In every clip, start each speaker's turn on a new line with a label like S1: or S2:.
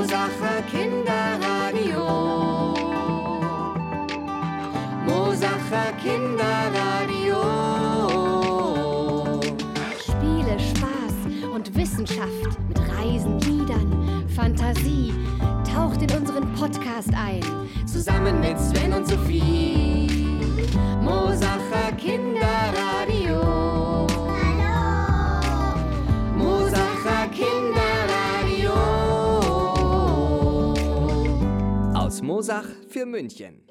S1: Mosacher Kinderradio. Mosacher Kinderradio.
S2: Spiele, Spaß und Wissenschaft mit Reisen, Liedern, Fantasie. Taucht in unseren Podcast ein.
S1: Zusammen mit Sven und Sophie. Mosacher Kinderradio.
S3: Aus Mosach für München.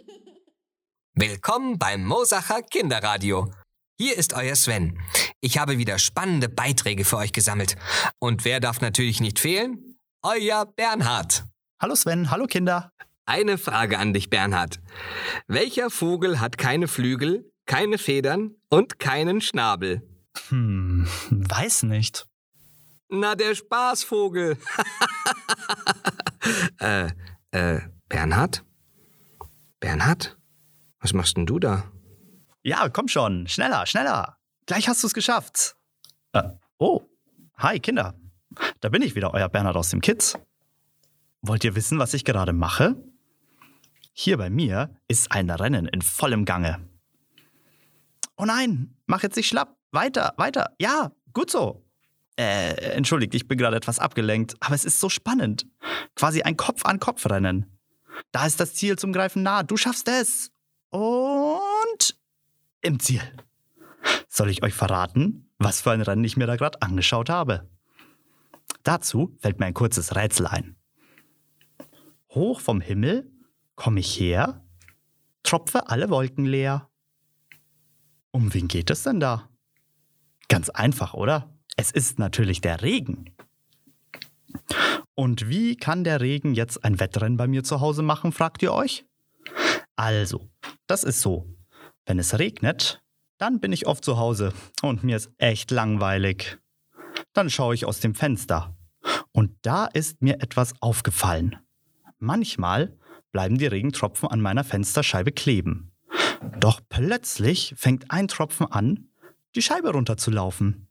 S3: Willkommen beim Mosacher Kinderradio. Hier ist euer Sven. Ich habe wieder spannende Beiträge für euch gesammelt. Und wer darf natürlich nicht fehlen? Euer Bernhard.
S4: Hallo Sven, hallo Kinder.
S3: Eine Frage an dich, Bernhard. Welcher Vogel hat keine Flügel, keine Federn und keinen Schnabel?
S4: Hm, weiß nicht.
S3: Na, der Spaßvogel. äh, äh, Bernhard? Bernhard? Was machst denn du da?
S4: Ja, komm schon, schneller, schneller. Gleich hast du es geschafft. Äh, oh, hi Kinder. Da bin ich wieder, euer Bernhard aus dem Kids. Wollt ihr wissen, was ich gerade mache? Hier bei mir ist ein Rennen in vollem Gange. Oh nein, mach jetzt nicht schlapp. Weiter, weiter. Ja, gut so. Äh, entschuldigt, ich bin gerade etwas abgelenkt, aber es ist so spannend. Quasi ein Kopf-an-Kopf-Rennen. Da ist das Ziel zum Greifen nah. Du schaffst es. Und im Ziel. Soll ich euch verraten, was für ein Rennen ich mir da gerade angeschaut habe? Dazu fällt mir ein kurzes Rätsel ein. Hoch vom Himmel komme ich her, tropfe alle Wolken leer. Um wen geht es denn da? Ganz einfach, oder? Es ist natürlich der Regen. Und wie kann der Regen jetzt ein Wettrennen bei mir zu Hause machen, fragt ihr euch? Also, das ist so. Wenn es regnet, dann bin ich oft zu Hause und mir ist echt langweilig. Dann schaue ich aus dem Fenster. Und da ist mir etwas aufgefallen. Manchmal bleiben die Regentropfen an meiner Fensterscheibe kleben. Doch plötzlich fängt ein Tropfen an, die Scheibe runterzulaufen.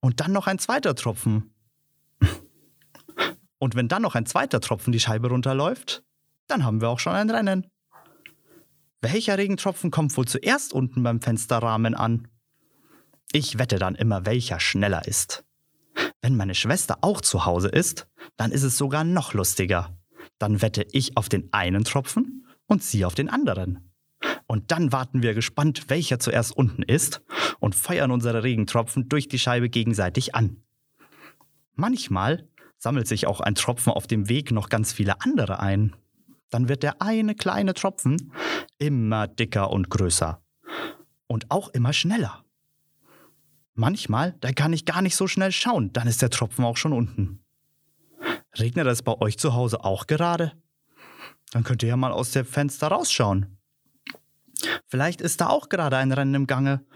S4: Und dann noch ein zweiter Tropfen. Und wenn dann noch ein zweiter Tropfen die Scheibe runterläuft, dann haben wir auch schon ein Rennen. Welcher Regentropfen kommt wohl zuerst unten beim Fensterrahmen an? Ich wette dann immer, welcher schneller ist. Wenn meine Schwester auch zu Hause ist, dann ist es sogar noch lustiger. Dann wette ich auf den einen Tropfen und sie auf den anderen. Und dann warten wir gespannt, welcher zuerst unten ist und feuern unsere Regentropfen durch die Scheibe gegenseitig an. Manchmal sammelt sich auch ein Tropfen auf dem Weg noch ganz viele andere ein. Dann wird der eine kleine Tropfen immer dicker und größer. Und auch immer schneller. Manchmal, da kann ich gar nicht so schnell schauen, dann ist der Tropfen auch schon unten. Regnet es bei euch zu Hause auch gerade? Dann könnt ihr ja mal aus dem Fenster rausschauen. Vielleicht ist da auch gerade ein Rennen im Gange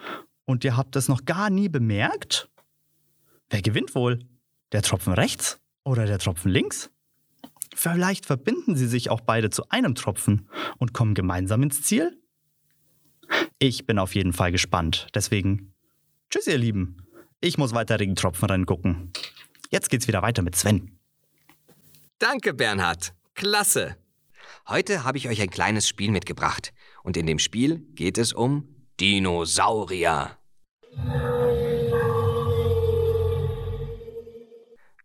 S4: und ihr habt es noch gar nie bemerkt? Wer gewinnt wohl? Der Tropfen rechts oder der Tropfen links? Vielleicht verbinden sie sich auch beide zu einem Tropfen und kommen gemeinsam ins Ziel? Ich bin auf jeden Fall gespannt. Deswegen, tschüss ihr Lieben. Ich muss weiter Regentropfenrennen gucken. Jetzt geht's wieder weiter mit Sven.
S3: Danke, Bernhard. Klasse. Heute habe ich euch ein kleines Spiel mitgebracht. Und in dem Spiel geht es um Dinosaurier.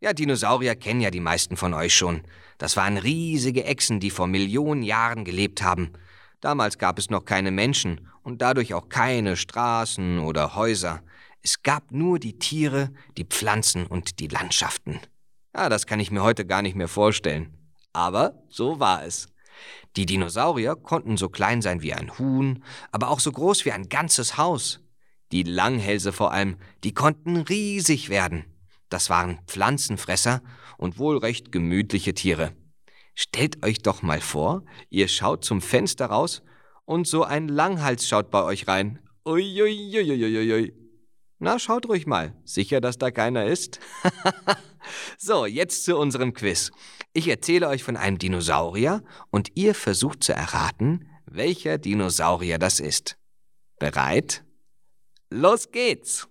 S3: Ja, Dinosaurier kennen ja die meisten von euch schon. Das waren riesige Echsen, die vor Millionen Jahren gelebt haben. Damals gab es noch keine Menschen und dadurch auch keine Straßen oder Häuser. Es gab nur die Tiere, die Pflanzen und die Landschaften. Ja, das kann ich mir heute gar nicht mehr vorstellen. Aber so war es. Die Dinosaurier konnten so klein sein wie ein Huhn, aber auch so groß wie ein ganzes Haus. Die Langhälse vor allem, die konnten riesig werden. Das waren Pflanzenfresser und wohl recht gemütliche Tiere. Stellt euch doch mal vor, ihr schaut zum Fenster raus und so ein Langhals schaut bei euch rein. Uiuiuiuiui. Na, schaut ruhig mal. Sicher, dass da keiner ist? so, jetzt zu unserem Quiz. Ich erzähle euch von einem Dinosaurier und ihr versucht zu erraten, welcher Dinosaurier das ist. Bereit? Los geht's!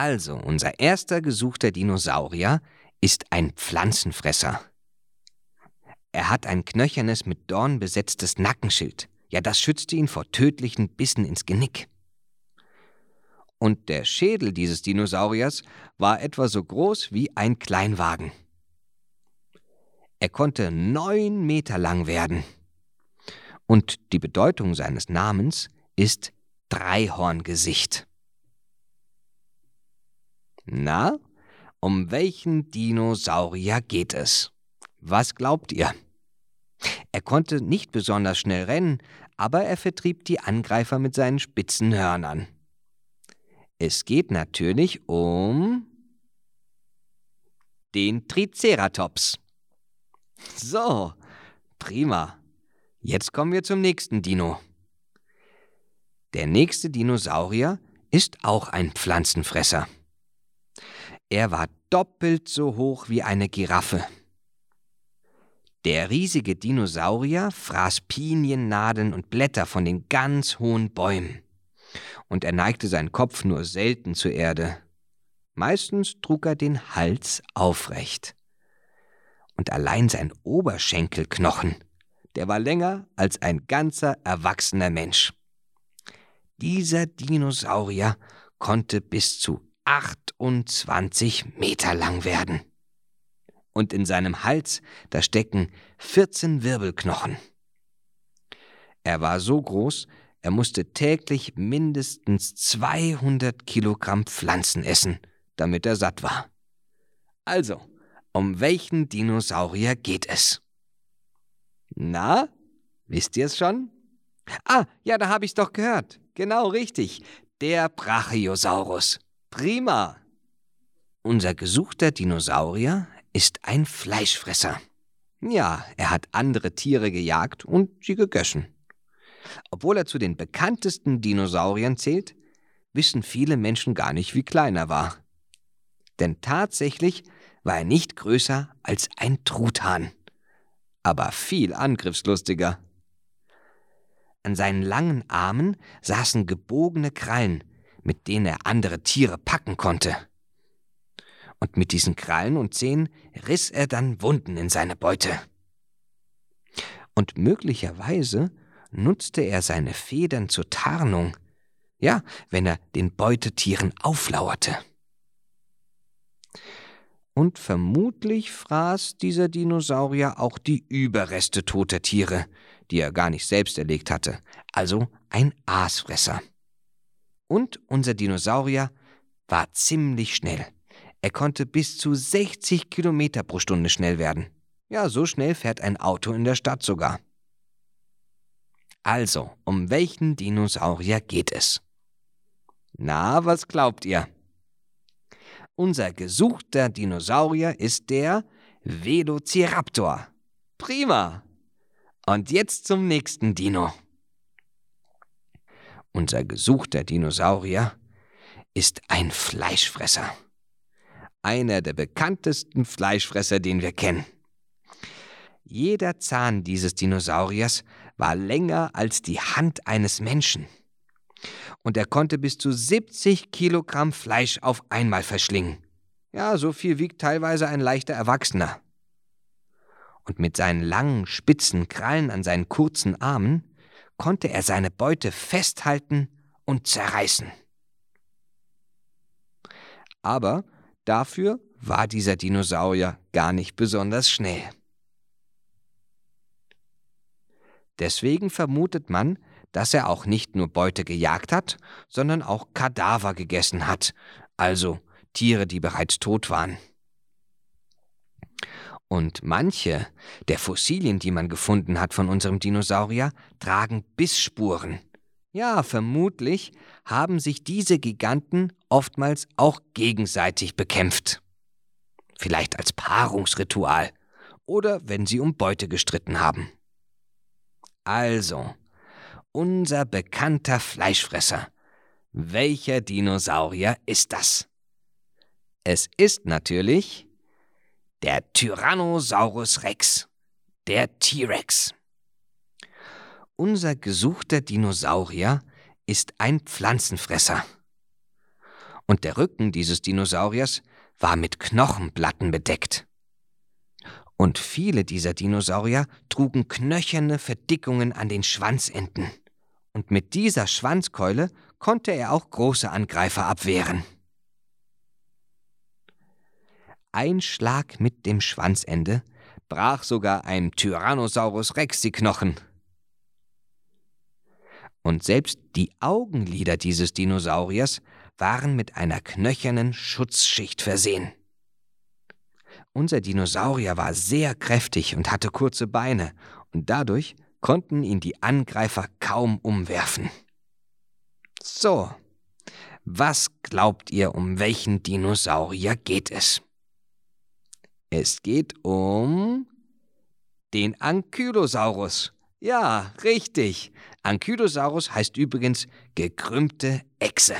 S3: Also, unser erster gesuchter Dinosaurier ist ein Pflanzenfresser. Er hat ein knöchernes, mit Dorn besetztes Nackenschild. Ja, das schützte ihn vor tödlichen Bissen ins Genick. Und der Schädel dieses Dinosauriers war etwa so groß wie ein Kleinwagen. Er konnte neun Meter lang werden. Und die Bedeutung seines Namens ist Dreihorngesicht. Na, um welchen Dinosaurier geht es? Was glaubt ihr? Er konnte nicht besonders schnell rennen, aber er vertrieb die Angreifer mit seinen spitzen Hörnern. Es geht natürlich um den Triceratops. So, prima. Jetzt kommen wir zum nächsten Dino. Der nächste Dinosaurier ist auch ein Pflanzenfresser. Er war doppelt so hoch wie eine Giraffe. Der riesige Dinosaurier fraß Piniennadeln und Blätter von den ganz hohen Bäumen. Und er neigte seinen Kopf nur selten zur Erde. Meistens trug er den Hals aufrecht. Und allein sein Oberschenkelknochen, der war länger als ein ganzer erwachsener Mensch. Dieser Dinosaurier konnte bis zu 28 Meter lang werden. Und in seinem Hals, da stecken 14 Wirbelknochen. Er war so groß, er musste täglich mindestens 200 Kilogramm Pflanzen essen, damit er satt war. Also, um welchen Dinosaurier geht es? Na, wisst ihr es schon? Ah, ja, da habe ich's doch gehört. Genau richtig. Der Brachiosaurus. Prima. Unser gesuchter Dinosaurier ist ein Fleischfresser. Ja, er hat andere Tiere gejagt und sie gegessen. Obwohl er zu den bekanntesten Dinosauriern zählt, wissen viele Menschen gar nicht, wie klein er war. Denn tatsächlich war er nicht größer als ein Truthahn, aber viel angriffslustiger. An seinen langen Armen saßen gebogene Krallen, mit denen er andere Tiere packen konnte. Und mit diesen Krallen und Zähnen riss er dann Wunden in seine Beute. Und möglicherweise nutzte er seine Federn zur Tarnung, ja, wenn er den Beutetieren auflauerte. Und vermutlich fraß dieser Dinosaurier auch die Überreste toter Tiere, die er gar nicht selbst erlegt hatte, also ein Aasfresser. Und unser Dinosaurier war ziemlich schnell. Er konnte bis zu 60 Kilometer pro Stunde schnell werden. Ja, so schnell fährt ein Auto in der Stadt sogar. Also, um welchen Dinosaurier geht es? Na, was glaubt ihr? Unser gesuchter Dinosaurier ist der Velociraptor. Prima! Und jetzt zum nächsten Dino. Unser gesuchter Dinosaurier ist ein Fleischfresser. Einer der bekanntesten Fleischfresser, den wir kennen. Jeder Zahn dieses Dinosauriers war länger als die Hand eines Menschen. Und er konnte bis zu 70 Kilogramm Fleisch auf einmal verschlingen. Ja, so viel wiegt teilweise ein leichter Erwachsener. Und mit seinen langen, spitzen Krallen an seinen kurzen Armen konnte er seine Beute festhalten und zerreißen. Aber dafür war dieser Dinosaurier gar nicht besonders schnell. Deswegen vermutet man, dass er auch nicht nur Beute gejagt hat, sondern auch Kadaver gegessen hat, also Tiere, die bereits tot waren. Und manche der Fossilien, die man gefunden hat von unserem Dinosaurier, tragen Bissspuren. Ja, vermutlich haben sich diese Giganten oftmals auch gegenseitig bekämpft. Vielleicht als Paarungsritual oder wenn sie um Beute gestritten haben. Also, unser bekannter Fleischfresser. Welcher Dinosaurier ist das? Es ist natürlich der Tyrannosaurus Rex, der T-Rex. Unser gesuchter Dinosaurier ist ein Pflanzenfresser. Und der Rücken dieses Dinosauriers war mit Knochenplatten bedeckt. Und viele dieser Dinosaurier trugen knöcherne Verdickungen an den Schwanzenden. Und mit dieser Schwanzkeule konnte er auch große Angreifer abwehren. Ein Schlag mit dem Schwanzende brach sogar einem Tyrannosaurus Rex die Knochen. Und selbst die Augenlider dieses Dinosauriers waren mit einer knöchernen Schutzschicht versehen. Unser Dinosaurier war sehr kräftig und hatte kurze Beine, und dadurch konnten ihn die Angreifer kaum umwerfen. So, was glaubt ihr, um welchen Dinosaurier geht es? Es geht um den Ankylosaurus. Ja, richtig. Ankylosaurus heißt übrigens gekrümmte Echse.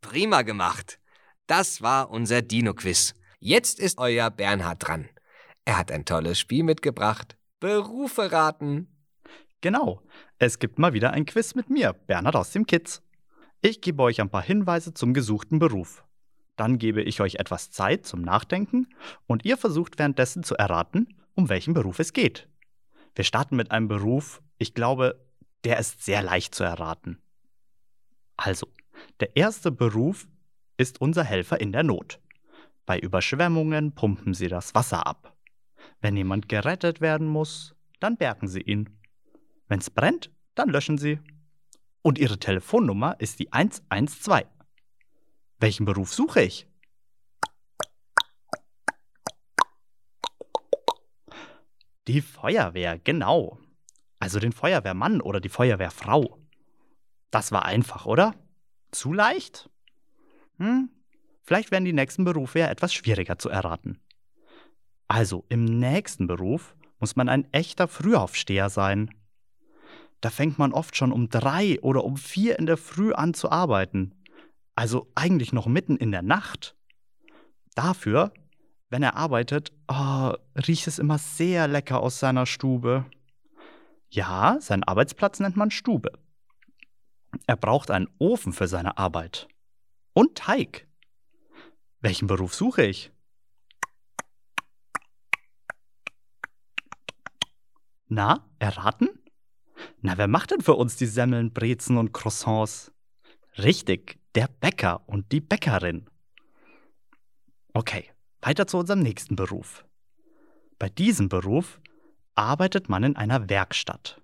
S3: Prima gemacht. Das war unser Dino-Quiz. Jetzt ist euer Bernhard dran. Er hat ein tolles Spiel mitgebracht. Berufe raten.
S4: Genau. Es gibt mal wieder ein Quiz mit mir, Bernhard aus dem Kids. Ich gebe euch ein paar Hinweise zum gesuchten Beruf. Dann gebe ich euch etwas Zeit zum Nachdenken und ihr versucht währenddessen zu erraten, um welchen Beruf es geht. Wir starten mit einem Beruf, ich glaube, der ist sehr leicht zu erraten. Also, der erste Beruf ist unser Helfer in der Not. Bei Überschwemmungen pumpen sie das Wasser ab. Wenn jemand gerettet werden muss, dann bergen sie ihn. Wenn es brennt, dann löschen sie. Und ihre Telefonnummer ist die 112. Welchen Beruf suche ich? Die Feuerwehr, genau. Also den Feuerwehrmann oder die Feuerwehrfrau. Das war einfach, oder? Zu leicht? Hm, Vielleicht werden die nächsten Berufe ja etwas schwieriger zu erraten. Also, im nächsten Beruf muss man ein echter Frühaufsteher sein. Da fängt man oft schon um drei oder um vier in der Früh an zu arbeiten. Also eigentlich noch mitten in der Nacht. Dafür, wenn er arbeitet, oh, riecht es immer sehr lecker aus seiner Stube. Ja, seinen Arbeitsplatz nennt man Stube. Er braucht einen Ofen für seine Arbeit. Und Teig. Welchen Beruf suche ich? Na, erraten? Na, wer macht denn für uns die Semmeln, Brezen und Croissants? Richtig, der Bäcker und die Bäckerin. Okay, weiter zu unserem nächsten Beruf. Bei diesem Beruf arbeitet man in einer Werkstatt.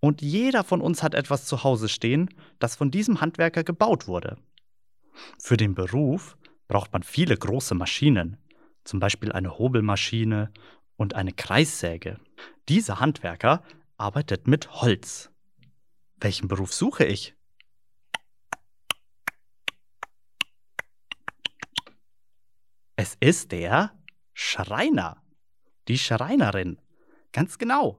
S4: Und jeder von uns hat etwas zu Hause stehen, das von diesem Handwerker gebaut wurde. Für den Beruf braucht man viele große Maschinen, zum Beispiel eine Hobelmaschine und eine Kreissäge. Dieser Handwerker arbeitet mit Holz. Welchen Beruf suche ich? Es ist der Schreiner. Die Schreinerin. Ganz genau.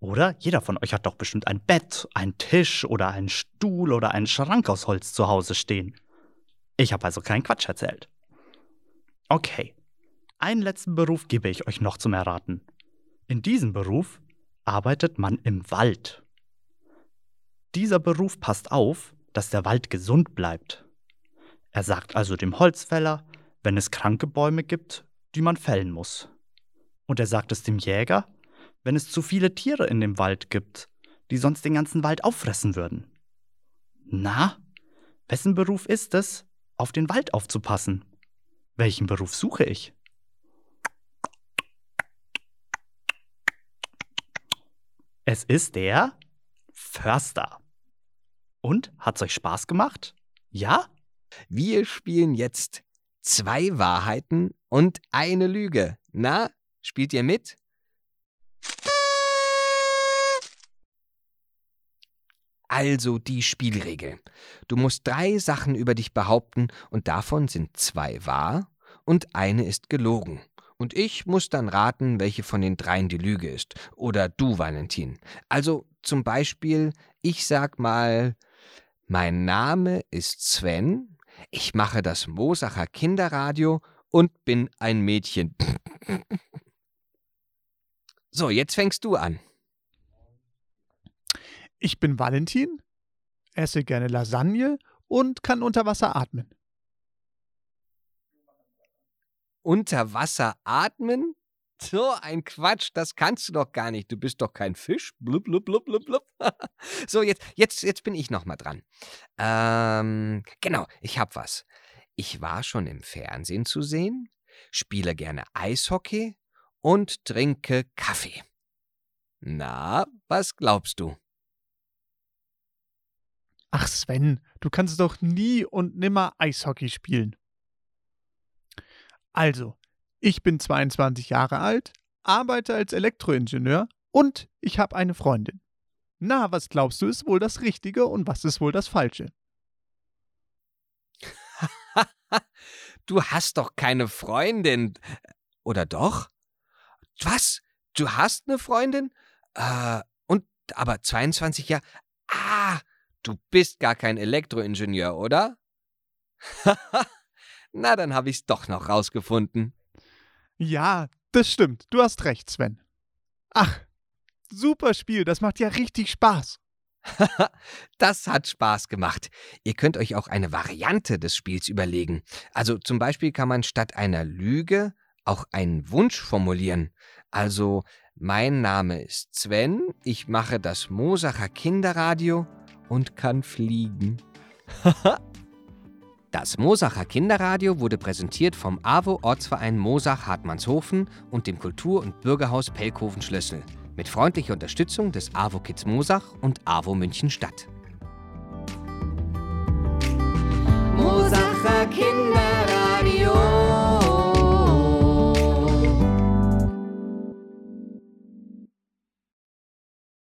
S4: Oder jeder von euch hat doch bestimmt ein Bett, einen Tisch oder einen Stuhl oder einen Schrank aus Holz zu Hause stehen. Ich habe also keinen Quatsch erzählt. Okay, einen letzten Beruf gebe ich euch noch zum Erraten. In diesem Beruf arbeitet man im Wald. Dieser Beruf passt auf, dass der Wald gesund bleibt. Er sagt also dem Holzfäller, wenn es kranke Bäume gibt, die man fällen muss. Und er sagt es dem Jäger, wenn es zu viele Tiere in dem Wald gibt, die sonst den ganzen Wald auffressen würden. Na, wessen Beruf ist es, auf den Wald aufzupassen. Welchen Beruf suche ich? Es ist der Förster. Und hat's euch Spaß gemacht? Ja?
S3: Wir spielen jetzt zwei Wahrheiten und eine Lüge. Na, spielt ihr mit? Also die Spielregel. Du musst drei Sachen über dich behaupten und davon sind zwei wahr und eine ist gelogen. Und ich muss dann raten, welche von den dreien die Lüge ist. Oder du, Valentin. Also zum Beispiel, ich sag mal, mein Name ist Sven, ich mache das Mosacher Kinderradio und bin ein Mädchen. so, jetzt fängst du an.
S5: Ich bin Valentin, esse gerne Lasagne und kann unter Wasser atmen.
S3: Unter Wasser atmen? So ein Quatsch, das kannst du doch gar nicht. Du bist doch kein Fisch. Blub, blub, blub, blub, blub. so, jetzt, jetzt, jetzt bin ich noch mal dran. Ähm, genau, ich hab was. Ich war schon im Fernsehen zu sehen, spiele gerne Eishockey und trinke Kaffee. Na, was glaubst du?
S5: Ach Sven, du kannst doch nie und nimmer Eishockey spielen. Also, ich bin 22 Jahre alt, arbeite als Elektroingenieur und ich habe eine Freundin. Na, was glaubst du ist wohl das Richtige und was ist wohl das Falsche?
S3: du hast doch keine Freundin. Oder doch? Was? Du hast eine Freundin? Äh, und aber 22 Jahre. Ah, du bist gar kein Elektroingenieur, oder? Na, dann habe ich's doch noch rausgefunden.
S5: Ja, das stimmt. Du hast recht, Sven. Ach, super Spiel. Das macht ja richtig Spaß.
S3: das hat Spaß gemacht. Ihr könnt euch auch eine Variante des Spiels überlegen. Also zum Beispiel kann man statt einer Lüge auch einen Wunsch formulieren. Also, mein Name ist Sven, ich mache das Mosacher Kinderradio und kann fliegen. das Mosacher Kinderradio wurde präsentiert vom AWO Ortsverein Mosach Hartmannshofen und dem Kultur- und Bürgerhaus Pelkoven-Schlössel mit freundlicher Unterstützung des AWO Kids Mosach und AWO München Stadt.
S1: Mosacher Kinder